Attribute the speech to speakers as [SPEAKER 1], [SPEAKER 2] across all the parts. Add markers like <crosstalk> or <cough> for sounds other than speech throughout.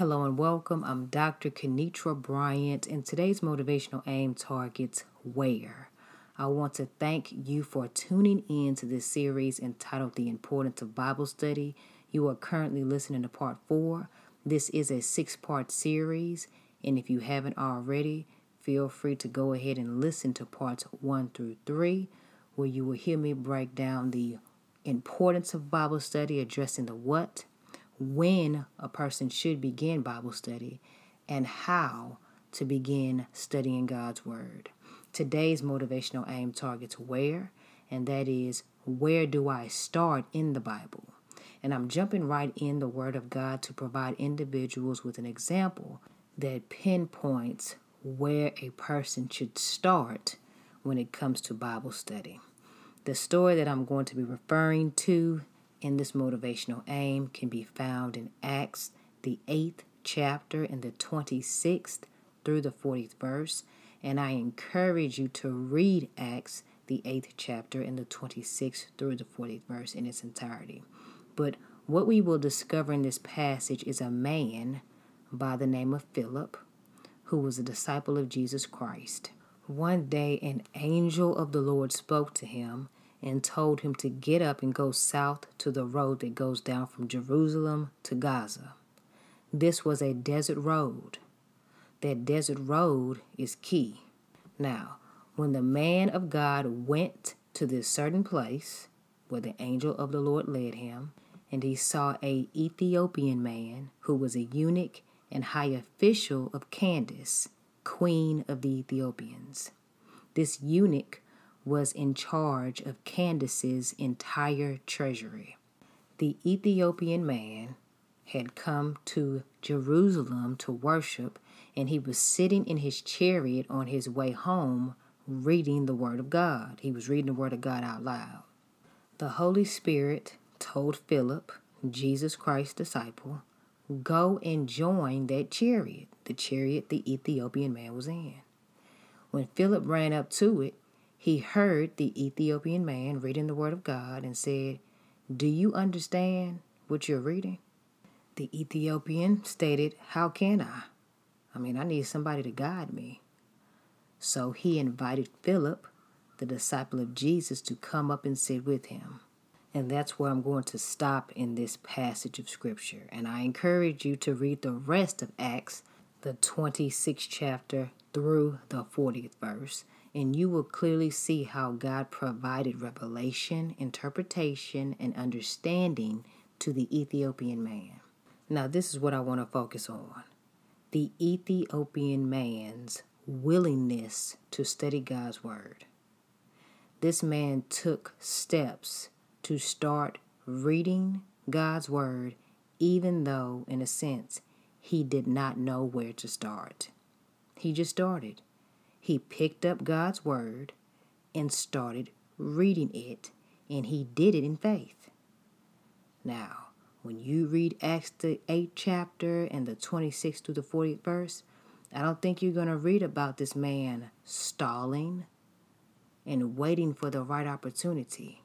[SPEAKER 1] Hello and welcome. I'm Dr. Kenitra Bryant, and today's motivational aim targets where. I want to thank you for tuning in to this series entitled The Importance of Bible Study. You are currently listening to part four. This is a six part series, and if you haven't already, feel free to go ahead and listen to parts one through three, where you will hear me break down the importance of Bible study, addressing the what when a person should begin Bible study and how to begin studying God's Word. Today's motivational aim targets where, and that is where do I start in the Bible? And I'm jumping right in the Word of God to provide individuals with an example that pinpoints where a person should start when it comes to Bible study. The story that I'm going to be referring to in this motivational aim can be found in Acts, the 8th chapter, and the 26th through the 40th verse. And I encourage you to read Acts, the 8th chapter, and the 26th through the 40th verse in its entirety. But what we will discover in this passage is a man by the name of Philip, who was a disciple of Jesus Christ. One day, an angel of the Lord spoke to him and told him to get up and go south to the road that goes down from Jerusalem to Gaza. This was a desert road. That desert road is key. Now, when the man of God went to this certain place where the angel of the Lord led him, and he saw a Ethiopian man who was a eunuch and high official of Candace, queen of the Ethiopians. This eunuch was in charge of Candace's entire treasury. The Ethiopian man had come to Jerusalem to worship, and he was sitting in his chariot on his way home reading the Word of God. He was reading the Word of God out loud. The Holy Spirit told Philip, Jesus Christ's disciple, go and join that chariot, the chariot the Ethiopian man was in. When Philip ran up to it, he heard the Ethiopian man reading the Word of God and said, Do you understand what you're reading? The Ethiopian stated, How can I? I mean, I need somebody to guide me. So he invited Philip, the disciple of Jesus, to come up and sit with him. And that's where I'm going to stop in this passage of Scripture. And I encourage you to read the rest of Acts, the 26th chapter through the 40th verse and you will clearly see how God provided revelation, interpretation, and understanding to the Ethiopian man. Now, this is what I want to focus on the Ethiopian man's willingness to study God's Word. This man took steps to start reading God's Word, even though, in a sense, he did not know where to start. He just started. He picked up God's word and started reading it, and he did it in faith. Now, when you read Acts the 8th chapter and the 26th to the 40th verse, I don't think you're going to read about this man stalling and waiting for the right opportunity.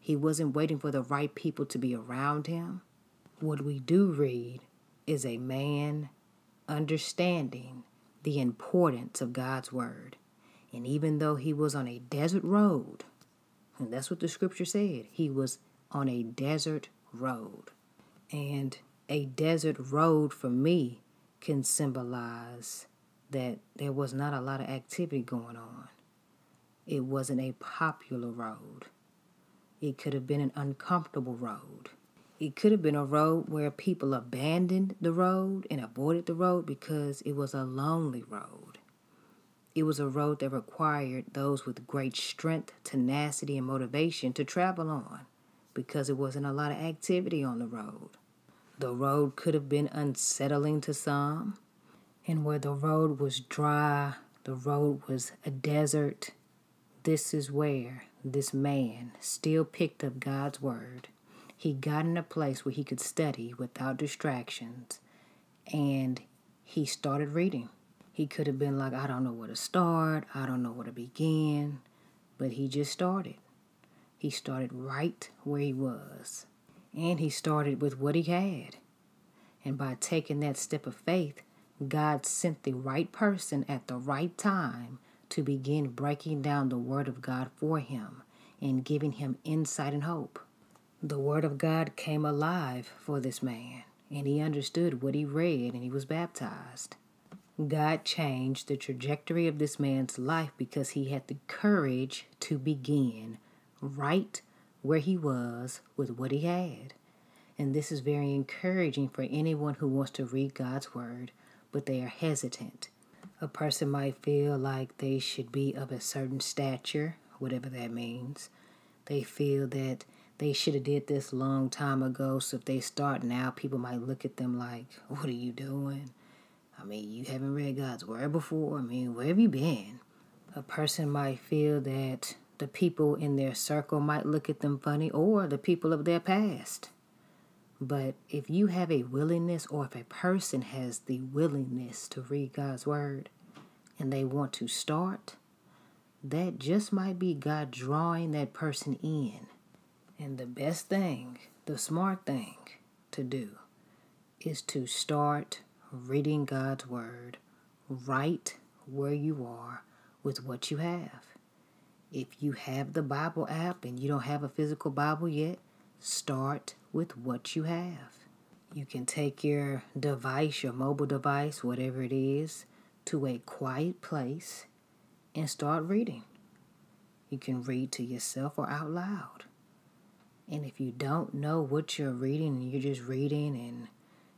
[SPEAKER 1] He wasn't waiting for the right people to be around him. What we do read is a man understanding the importance of God's Word. And even though he was on a desert road, and that's what the scripture said, he was on a desert road. And a desert road for me can symbolize that there was not a lot of activity going on. It wasn't a popular road. It could have been an uncomfortable road. It could have been a road where people abandoned the road and avoided the road because it was a lonely road. It was a road that required those with great strength, tenacity, and motivation to travel on because there wasn't a lot of activity on the road. The road could have been unsettling to some, and where the road was dry, the road was a desert. This is where this man still picked up God's word he got in a place where he could study without distractions and he started reading. He could have been like, I don't know where to start, I don't know where to begin, but he just started. He started right where he was, and he started with what he had. And by taking that step of faith, God sent the right person at the right time to begin breaking down the Word of God for him and giving him insight and hope. The Word of God came alive for this man, and he understood what he read and he was baptized. God changed the trajectory of this man's life because he had the courage to begin right where he was with what he had. And this is very encouraging for anyone who wants to read God's Word, but they are hesitant. A person might feel like they should be of a certain stature, whatever that means. They feel that they should have did this long time ago, so if they start now, people might look at them like, "What are you doing?" I mean, you haven't read God's word before. I mean, where have you been? A person might feel that the people in their circle might look at them funny, or the people of their past. But if you have a willingness, or if a person has the willingness to read God's word and they want to start, that just might be God drawing that person in. And the best thing, the smart thing to do, is to start reading God's word right where you are with what you have. If you have the Bible app and you don't have a physical Bible yet, start with what you have. You can take your device, your mobile device, whatever it is, to a quiet place and start reading. You can read to yourself or out loud. And if you don't know what you're reading and you're just reading and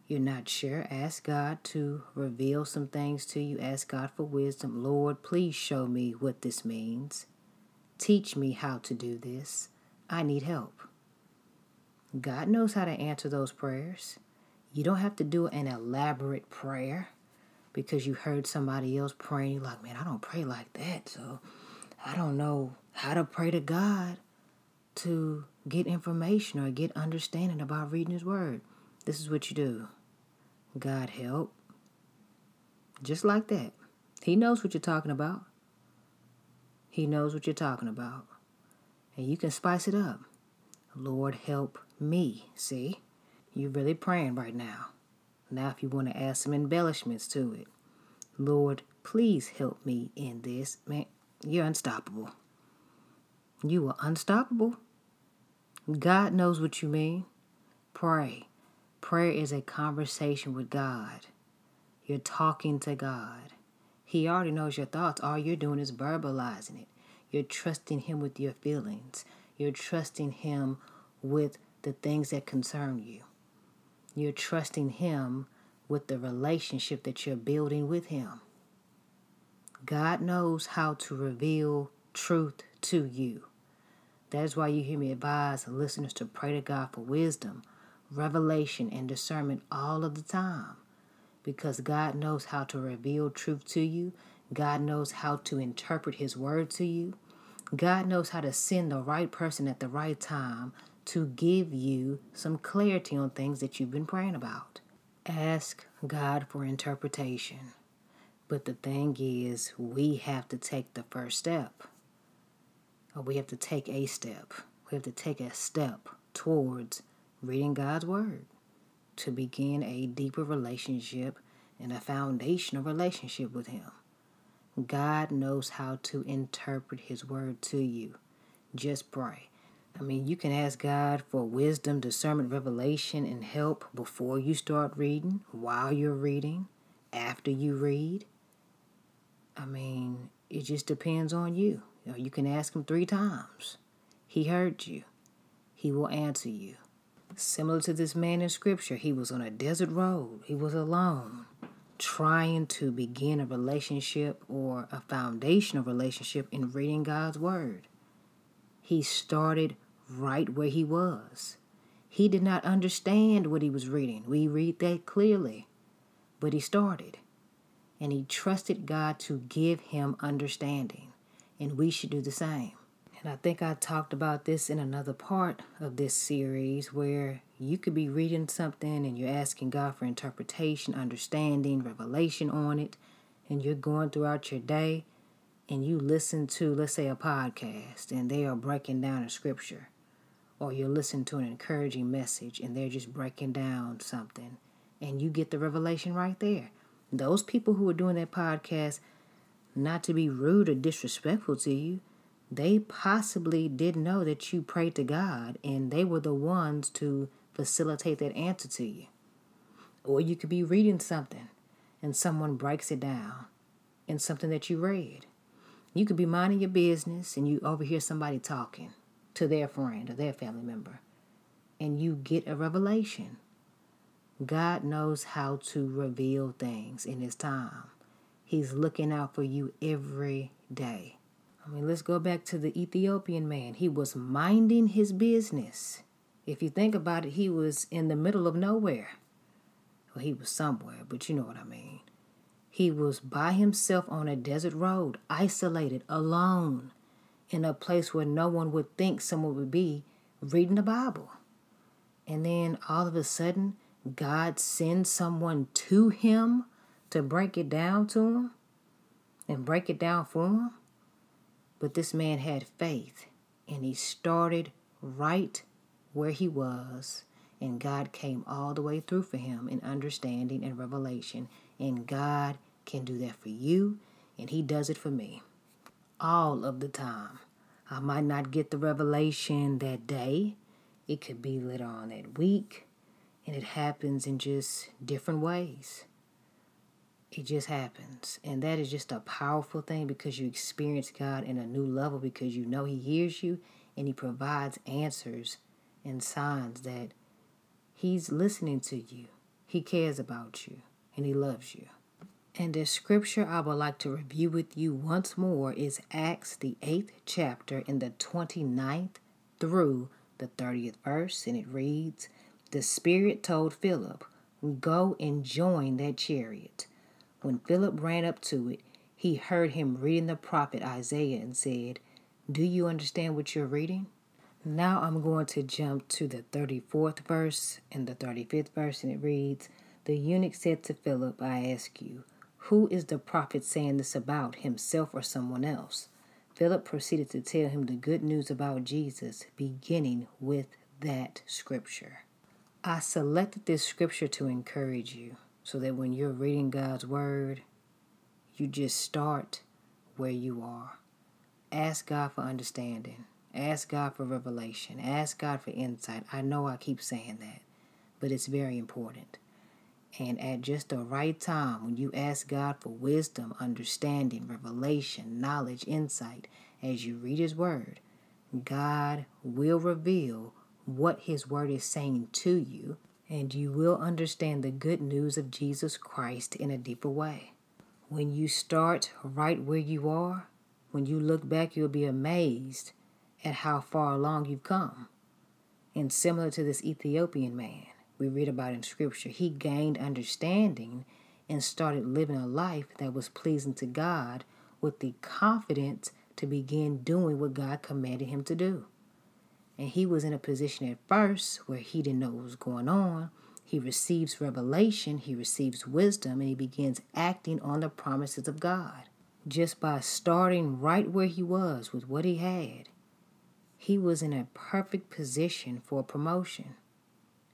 [SPEAKER 1] you're not sure, ask God to reveal some things to you. Ask God for wisdom. Lord, please show me what this means. Teach me how to do this. I need help. God knows how to answer those prayers. You don't have to do an elaborate prayer because you heard somebody else praying. You're like, man, I don't pray like that. So I don't know how to pray to God to get information or get understanding about reading His Word. This is what you do God help. Just like that. He knows what you're talking about. He knows what you're talking about. And you can spice it up. Lord, help me. See? You're really praying right now. Now, if you want to add some embellishments to it, Lord, please help me in this. Man, you're unstoppable. You are unstoppable. God knows what you mean. Pray. Prayer is a conversation with God. You're talking to God. He already knows your thoughts. All you're doing is verbalizing it. You're trusting Him with your feelings. You're trusting Him with the things that concern you. You're trusting Him with the relationship that you're building with Him. God knows how to reveal truth to you. That is why you hear me advise listeners to pray to God for wisdom, revelation, and discernment all of the time. Because God knows how to reveal truth to you, God knows how to interpret His word to you, God knows how to send the right person at the right time to give you some clarity on things that you've been praying about. Ask God for interpretation. But the thing is, we have to take the first step. We have to take a step. We have to take a step towards reading God's Word to begin a deeper relationship and a foundational relationship with Him. God knows how to interpret His Word to you. Just pray. I mean, you can ask God for wisdom, discernment, revelation, and help before you start reading, while you're reading, after you read. I mean, it just depends on you. You, you can ask him three times. He heard you. He will answer you. Similar to this man in scripture, he was on a desert road. He was alone, trying to begin a relationship or a foundational relationship in reading God's word. He started right where he was. He did not understand what he was reading. We read that clearly. But he started and he trusted God to give him understanding. And we should do the same. And I think I talked about this in another part of this series where you could be reading something and you're asking God for interpretation, understanding, revelation on it, and you're going throughout your day and you listen to, let's say, a podcast and they are breaking down a scripture, or you're listening to an encouraging message and they're just breaking down something and you get the revelation right there. Those people who are doing that podcast, not to be rude or disrespectful to you, they possibly didn't know that you prayed to God and they were the ones to facilitate that answer to you. Or you could be reading something and someone breaks it down in something that you read. You could be minding your business and you overhear somebody talking to their friend or their family member and you get a revelation. God knows how to reveal things in His time. He's looking out for you every day. I mean, let's go back to the Ethiopian man. He was minding his business. If you think about it, he was in the middle of nowhere. Well, he was somewhere, but you know what I mean. He was by himself on a desert road, isolated, alone, in a place where no one would think someone would be reading the Bible. And then all of a sudden, God sends someone to him to break it down to him and break it down for him. But this man had faith and he started right where he was. And God came all the way through for him in understanding and revelation. And God can do that for you, and He does it for me. All of the time. I might not get the revelation that day, it could be later on that week, and it happens in just different ways. It just happens. And that is just a powerful thing because you experience God in a new level because you know He hears you and He provides answers and signs that He's listening to you. He cares about you and He loves you. And the scripture I would like to review with you once more is Acts, the 8th chapter, in the 29th through the 30th verse. And it reads The Spirit told Philip, Go and join that chariot. When Philip ran up to it, he heard him reading the prophet Isaiah and said, Do you understand what you're reading? Now I'm going to jump to the 34th verse and the 35th verse, and it reads, The eunuch said to Philip, I ask you, who is the prophet saying this about, himself or someone else? Philip proceeded to tell him the good news about Jesus, beginning with that scripture. I selected this scripture to encourage you so that when you're reading God's word, you just start where you are. Ask God for understanding. Ask God for revelation. Ask God for insight. I know I keep saying that, but it's very important. And at just the right time, when you ask God for wisdom, understanding, revelation, knowledge, insight, as you read His Word, God will reveal what His Word is saying to you, and you will understand the good news of Jesus Christ in a deeper way. When you start right where you are, when you look back, you'll be amazed at how far along you've come. And similar to this Ethiopian man, we read about in Scripture, he gained understanding and started living a life that was pleasing to God with the confidence to begin doing what God commanded him to do. And he was in a position at first where he didn't know what was going on. He receives revelation, he receives wisdom, and he begins acting on the promises of God. Just by starting right where he was with what he had, he was in a perfect position for promotion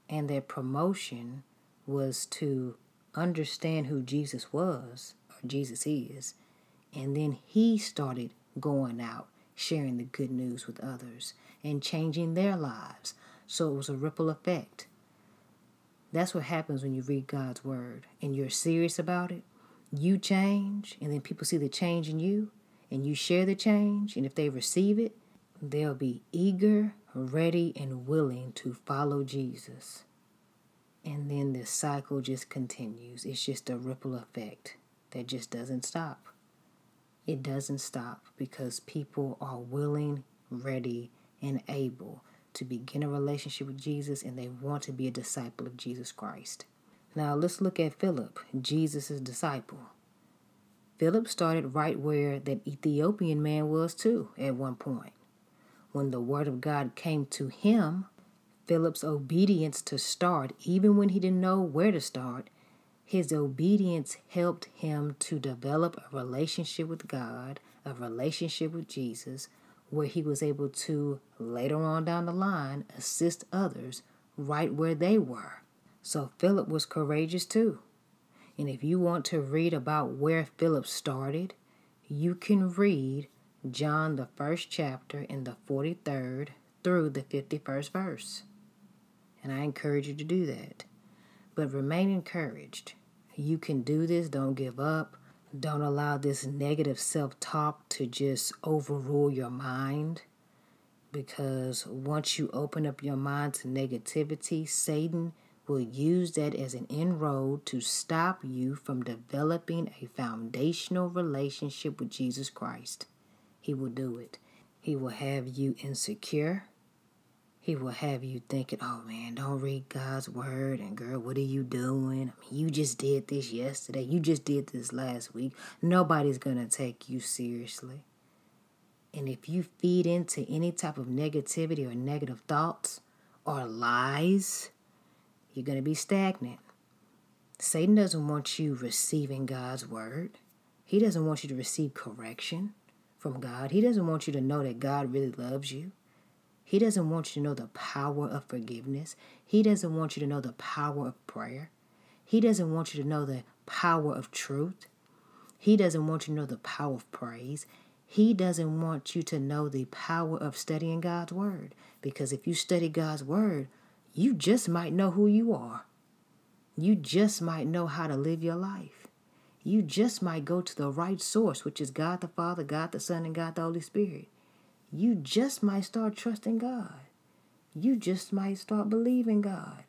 [SPEAKER 1] and their promotion was to understand who Jesus was or Jesus is. And then he started going out, sharing the good news with others and changing their lives. So it was a ripple effect. That's what happens when you read God's word and you're serious about it. You change, and then people see the change in you, and you share the change. And if they receive it, they'll be eager ready and willing to follow Jesus. And then this cycle just continues. It's just a ripple effect that just doesn't stop. It doesn't stop because people are willing, ready, and able to begin a relationship with Jesus and they want to be a disciple of Jesus Christ. Now let's look at Philip, Jesus' disciple. Philip started right where that Ethiopian man was too at one point. When the word of God came to him, Philip's obedience to start, even when he didn't know where to start, his obedience helped him to develop a relationship with God, a relationship with Jesus, where he was able to, later on down the line, assist others right where they were. So Philip was courageous too. And if you want to read about where Philip started, you can read John, the first chapter, in the 43rd through the 51st verse. And I encourage you to do that. But remain encouraged. You can do this. Don't give up. Don't allow this negative self talk to just overrule your mind. Because once you open up your mind to negativity, Satan will use that as an inroad to stop you from developing a foundational relationship with Jesus Christ. He will do it. He will have you insecure. He will have you thinking, oh man, don't read God's word. And girl, what are you doing? I mean, you just did this yesterday. You just did this last week. Nobody's going to take you seriously. And if you feed into any type of negativity or negative thoughts or lies, you're going to be stagnant. Satan doesn't want you receiving God's word. He doesn't want you to receive correction from God. He doesn't want you to know that God really loves you. He doesn't want you to know the power of forgiveness. He doesn't want you to know the power of prayer. He doesn't want you to know the power of truth. He doesn't want you to know the power of praise. He doesn't want you to know the power of studying God's word. Because if you study God's word, you just might know who you are. You just might know how to live your life. You just might go to the right source, which is God the Father, God the Son, and God the Holy Spirit. You just might start trusting God. You just might start believing God.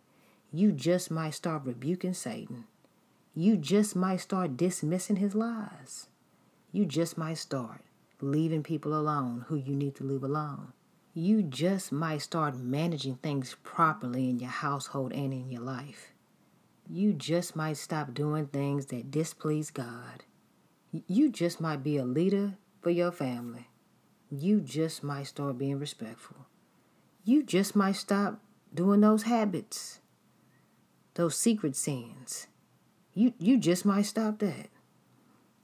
[SPEAKER 1] You just might start rebuking Satan. You just might start dismissing his lies. You just might start leaving people alone who you need to leave alone you just might start managing things properly in your household and in your life. You just might stop doing things that displease God. You just might be a leader for your family. You just might start being respectful. You just might stop doing those habits, those secret sins. You, you just might stop that.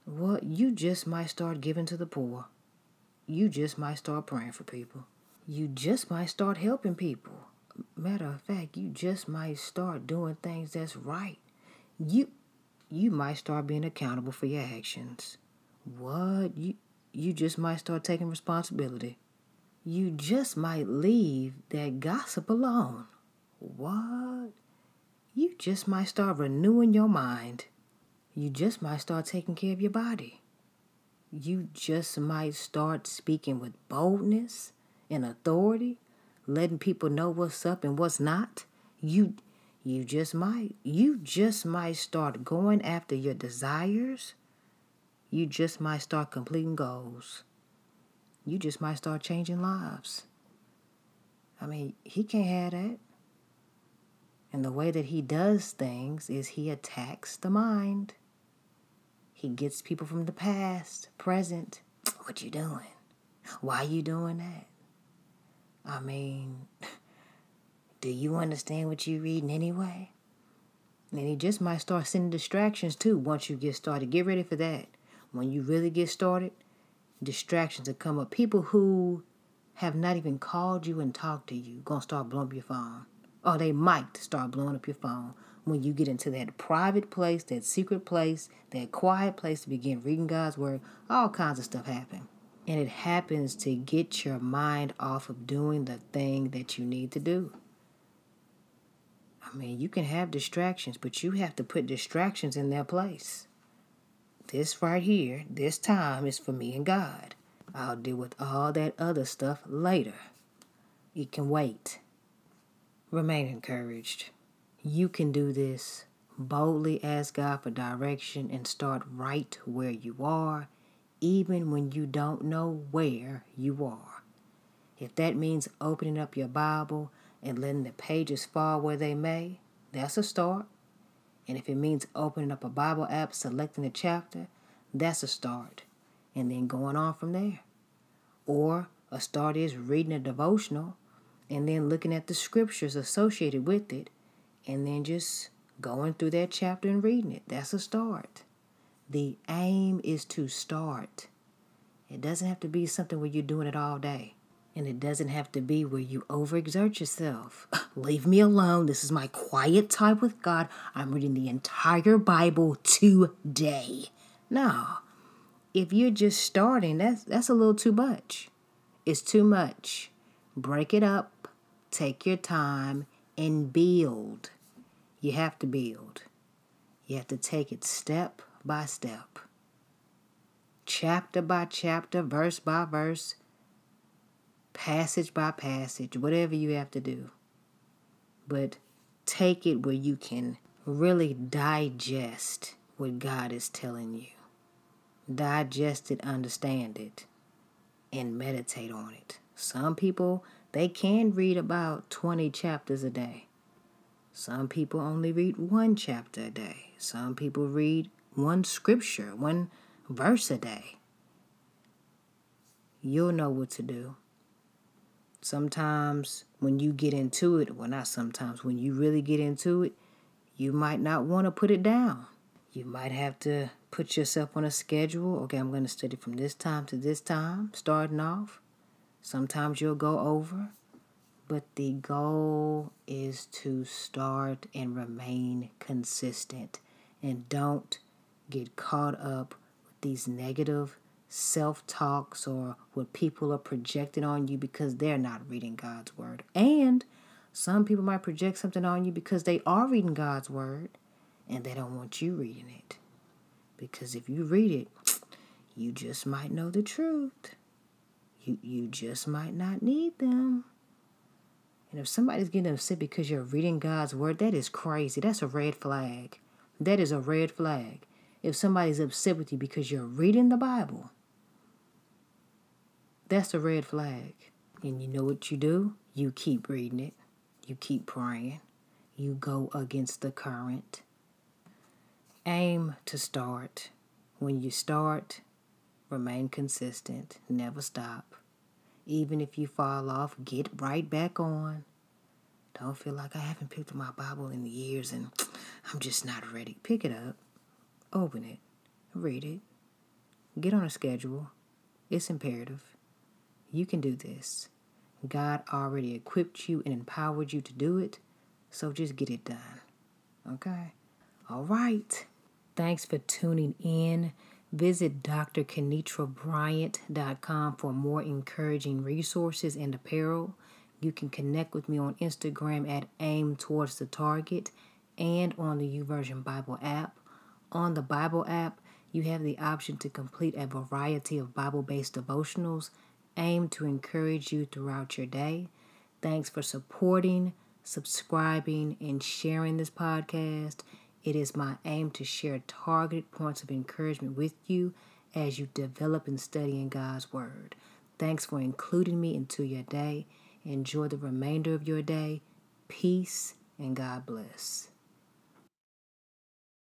[SPEAKER 1] Well, you just might start giving to the poor. You just might start praying for people you just might start helping people. Matter of fact, you just might start doing things that's right. You you might start being accountable for your actions. What? You you just might start taking responsibility. You just might leave that gossip alone. What? You just might start renewing your mind. You just might start taking care of your body. You just might start speaking with boldness and authority, letting people know what's up and what's not, you you just might you just might start going after your desires. You just might start completing goals. You just might start changing lives. I mean, he can't have that. And the way that he does things is he attacks the mind. He gets people from the past, present. <tsk> What you doing? Why you doing that? I mean, <laughs> do you understand what you're reading anyway? And he just might start sending distractions too once you get started. Get ready for that. When you really get started, distractions will come up. People who have not even called you and talked to you gonna start blowing up your phone. Or they might start blowing up your phone when you get into that private place, that secret place, that quiet place to begin reading God's word. All kinds of stuff happen. And it happens to get your mind off of doing the thing that you need to do. I mean, you can have distractions, but you have to put distractions in their place. This right here, this time is for me and God. I'll deal with all that other stuff later. It can wait. Remain encouraged. You can do this. Boldly ask God for direction and start right where you are even when you don't know where you are. If that means opening up your Bible and letting the pages fall where they may, that's a start. And if it means opening up a Bible app, selecting a chapter, that's a start. And then going on from there. Or a start is reading a devotional and then looking at the scriptures associated with it and then just going through that chapter and reading it. That's a start. The aim is to start. It doesn't have to be something where you're doing it all day. And it doesn't have to be where you overexert yourself. <laughs> Leave me alone. This is my quiet time with God. I'm reading the entire Bible today. No. If you're just starting, that's that's a little too much. It's too much. Break it up. Take your time and build. You have to build. You have to take it step by step, chapter by chapter, verse by verse, passage by passage, whatever you have to do. But take it where you can really digest what God is telling you. Digest it, understand it, and meditate on it. Some people, they can read about 20 chapters a day. Some people only read one chapter a day. Some people read one scripture, one verse a day. You'll know what to do. Sometimes when you get into it, well, not sometimes, when you really get into it, you might not want to put it down. You might have to put yourself on a schedule. Okay, I'm going to study from this time to this time, starting off. Sometimes you'll go over, but the goal is to start and remain consistent. And don't get caught up with these negative self talks or what people are projecting on you because they're not reading God's word. And some people might project something on you because they are reading God's word and they don't want you reading it. Because if you read it, you just might know the truth. You you just might not need them. And if somebody's getting upset because you're reading God's word, that is crazy. That's a red flag. That is a red flag. If somebody's upset with you because you're reading the Bible, that's a red flag. And you know what you do? You keep reading it. You keep praying. You go against the current. Aim to start. When you start, remain consistent. Never stop. Even if you fall off, get right back on. Don't feel like I haven't picked up my Bible in years and <tsk> I'm just not ready. Pick it up, open it, read it, get on a schedule. It's imperative. You can do this. God already equipped you and empowered you to do it, so just get it done. Okay? All right. Thanks for tuning in. Visit drkenitrabryant.com for more encouraging resources and apparel. You can connect with me on Instagram at aim towards the target and on the YouVersion Bible app. On the Bible app, you have the option to complete a variety of Bible based devotionals aimed to encourage you throughout your day. Thanks for supporting, subscribing, and sharing this podcast. It is my aim to share targeted points of encouragement with you as you develop and study in God's Word. Thanks for including me into your day. Enjoy the remainder of your day. Peace and God bless.